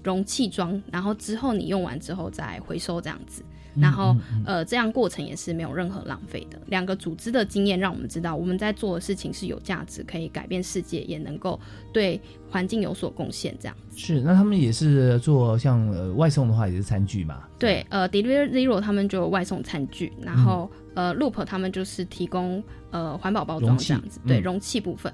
容器装，然后之后你用完之后再回收这样子。然后呃，这样过程也是没有任何浪费的。两个组织的经验让我们知道，我们在做的事情是有价值，可以改变世界，也能够对环境有所贡献。这样是，那他们也是做像呃外送的话，也是餐具嘛。对，呃，Delivery Zero 他们就有外送餐具，然后、呃，Loop 他们就是提供呃环保包装这样子，对，嗯容器部分。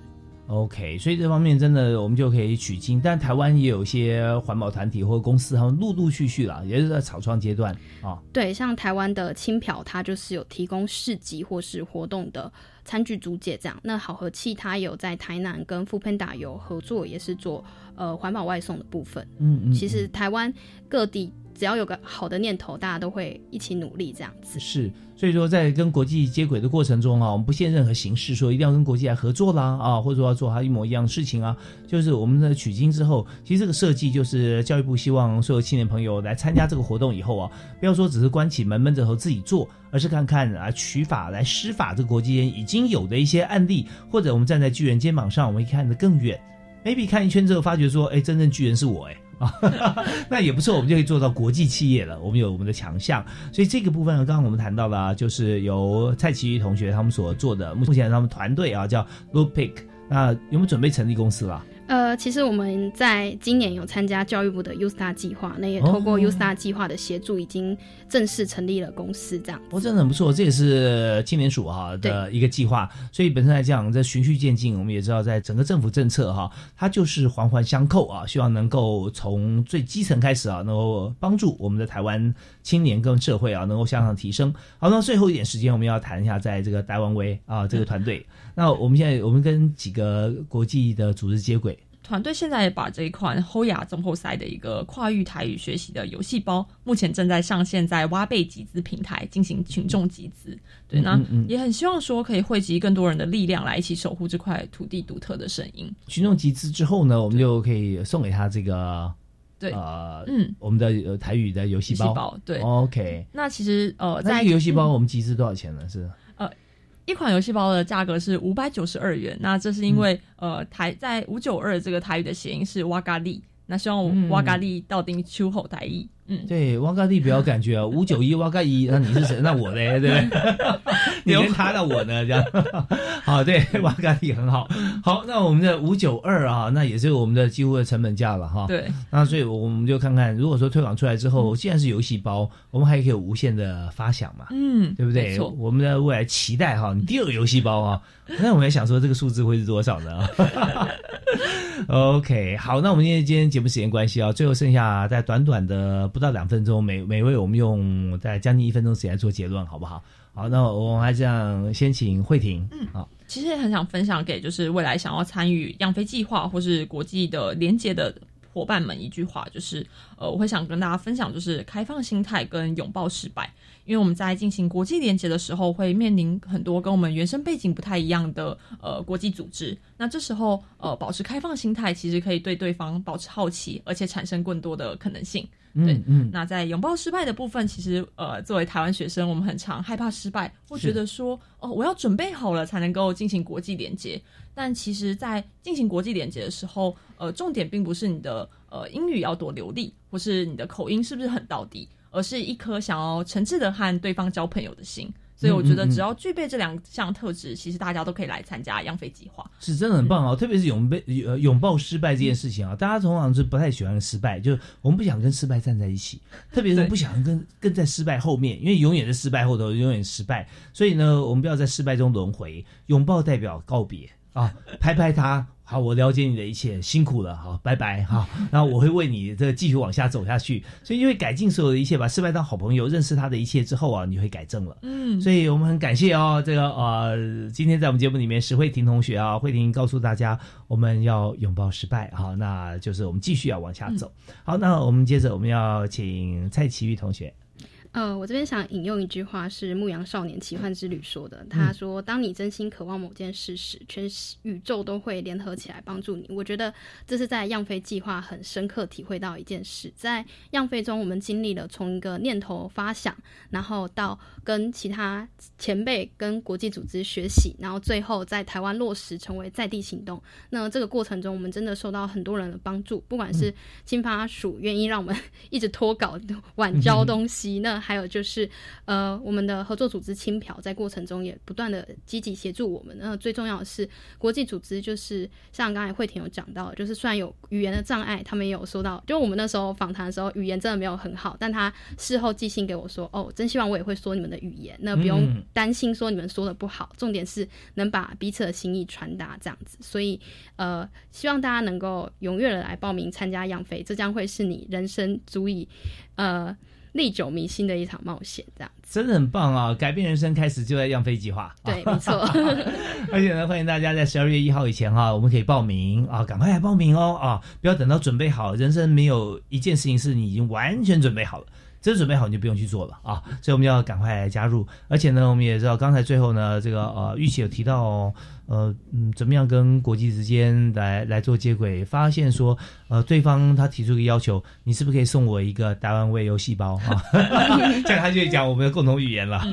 OK，所以这方面真的我们就可以取经，但台湾也有一些环保团体或公司，他们陆陆续续啦，也是在草创阶段啊。对，像台湾的轻漂，它就是有提供市集或是活动的餐具租借这样。那好和气它有在台南跟富 Panda 有合作，也是做呃环保外送的部分。嗯嗯其实台湾各地只要有个好的念头，大家都会一起努力这样子。是，所以说在跟国际接轨的过程中啊，我们不限任何形式说一定要跟国际来合作啦啊，或者说要做它一模一样的事情啊。就是我们的取经之后，其实这个设计就是教育部希望所有青年朋友来参加这个活动以后啊，不要说只是关起门闷着头自己做，而是看看啊取法来施法这个国际间已经有的一些案例，或者我们站在巨人肩膀上，我们可以看得更远。maybe 看一圈之后，发觉说，哎，真正巨人是我，哎，啊 *laughs* 那也不错，我们就可以做到国际企业了。我们有我们的强项，所以这个部分，刚刚我们谈到了啊，就是由蔡奇瑜同学他们所做的，目前他们团队啊叫 Looppick，那有没有准备成立公司了？呃，其实我们在今年有参加教育部的 U Star 计划，那也透过哦 U Star 计划的协助，已经正式成立了公司，这样。哦，真的很不错，这也是青年署哈的一个计划，所以本身来讲，这循序渐进，我们也知道，在整个政府政策哈，它就是环环相扣啊，希望能够从最基层开始啊，能够帮助我们的台湾青年跟社会啊，能够向上提升。好，那最后一点时间，我们要谈一下在这个台湾威啊这个团队，那我们现在我们跟几个国际的组织接轨。团队现在也把这一款 Hoya 中后赛的一个跨域台语学习的游戏包，目前正在上线在挖贝集资平台进行群众集资。对，那也很希望说可以汇集更多人的力量来一起守护这块土地独特的声音。群众集资之后呢，我们就可以送给他这个对呃嗯我们的呃台语的游戏包。对，OK。那其实呃，那在这个游戏包嗯我们集资多少钱呢？是呃，一款游戏包的价格是五百九十二元。那这是因为、呃台在五九二这个台语的谐音是哇咖喱，那希望哇咖喱到底秋后台译。嗯，对，汪嘎地比较感觉啊，*laughs* 五九一汪嘎一，那你是谁？那我嘞，*laughs* 对不对？你跟他那我呢？这样，*laughs* 好，对，汪嘎地很好。好，那我们的五九二啊，那也是我们的几乎的成本价了哈。对，那所以我们就看看，如果说推广出来之后，既然是游戏包，我们还可以有无限的发想嘛，嗯，对不对没错？我们的未来期待哈，你第二个游戏包啊，那我们也想说这个数字会是多少呢？OK，好，那我们今天今天节目时间关系啊，最后剩下在短短的不到两分钟，每每位我们用在将近一分钟时间做结论，好不好？好，那我们还这样，先请慧婷，嗯，好，其实也很想分享给就是未来想要参与样飞计划或是国际的连接的伙伴们一句话，就是呃，我会想跟大家分享，就是开放心态跟拥抱失败。因为我们在进行国际连接的时候，会面临很多跟我们原生背景不太一样的呃国际组织。那这时候呃，保持开放心态，其实可以对对方保持好奇，而且产生更多的可能性。对，嗯嗯那在拥抱失败的部分，其实呃，作为台湾学生，我们很常害怕失败，会觉得说，哦，我要准备好了才能够进行国际连接。但其实，在进行国际连接的时候，呃，重点并不是你的呃英语要多流利，或是你的口音是不是很到底，而是一颗想要诚挚的和对方交朋友的心。所以我觉得，只要具备这两项特质，其实大家都可以来参加样飞计划。是真的很棒哦，特别是拥被呃拥抱失败这件事情啊，大家通常是不太喜欢失败，就是我们不想跟失败站在一起，*laughs* 特别是不想跟跟在失败后面，因为永远是失败后头，永远失败，所以呢，我们不要在失败中轮回，拥抱代表告别啊，拍拍他。好，我了解你的一切，辛苦了，好，拜拜，好，*laughs* 然后我会为你这继续往下走下去，所以因为改进所有的一切，把失败当好朋友，认识他的一切之后啊，你会改正了。嗯，所以我们很感谢哦，这个呃，今天在我们节目里面，石慧婷同学啊，慧婷告诉大家，我们要拥抱失败，好，那就是我们继续要往下走。好，那我们接着我们要请蔡奇玉同学。呃，我这边想引用一句话，是《牧羊少年奇幻之旅》说的。他说：“当你真心渴望某件事时，全宇宙都会联合起来帮助你。”我觉得这是在样飞计划很深刻体会到一件事。在样飞中，我们经历了从一个念头发想，然后到跟其他前辈、跟国际组织学习，然后最后在台湾落实成为在地行动。那这个过程中，我们真的受到很多人的帮助，不管是青发署愿意让我们 *laughs* 一直脱稿、*laughs* 晚交 *laughs* 东西，那还有就是，呃，我们的合作组织青瓢在过程中也不断的积极协助我们。那最重要的是，国际组织就是像刚才慧婷有讲到，就是虽然有语言的障碍，他们也有说到，就我们那时候访谈的时候，语言真的没有很好，但他事后寄信给我说，哦，真希望我也会说你们的语言，那不用嗯担心说你们说的不好，重点是能把彼此的心意传达这样子。所以，呃，希望大家能够踊跃的来报名参加养肥，这将会是你人生足以，呃。历久弥新的一场冒险，这样子真的很棒啊！改变人生开始就在样飞计划。对，没错。*laughs* 而且呢，欢迎大家在十二月一号以前哈、我们可以报名啊，赶快来报名哦啊！不要等到准备好，人生没有一件事情是你已经完全准备好了。真准备好你就不用去做了啊。所以我们要赶快来加入。而且呢，我们也知道刚才最后呢，这个呃，玉琪有提到哦。呃嗯，怎么样跟国际之间来来做接轨？发现说，呃，对方他提出一个要求，你是不是可以送我一个台湾味优细胞哈？这样他就会讲我们的共同语言了。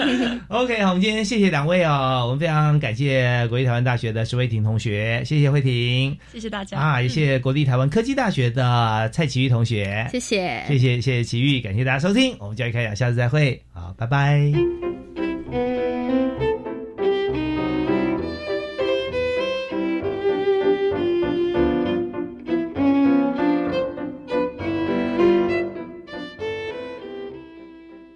*laughs* OK，好，我们今天谢谢两位啊，我们非常感谢国立台湾大学的石慧婷同学，谢谢慧婷，谢谢大家啊，也谢谢国立台湾科技大学的蔡奇玉同学，谢谢，谢谢谢谢奇玉，感谢大家收听，我们教育开讲，下次再会，好，拜拜。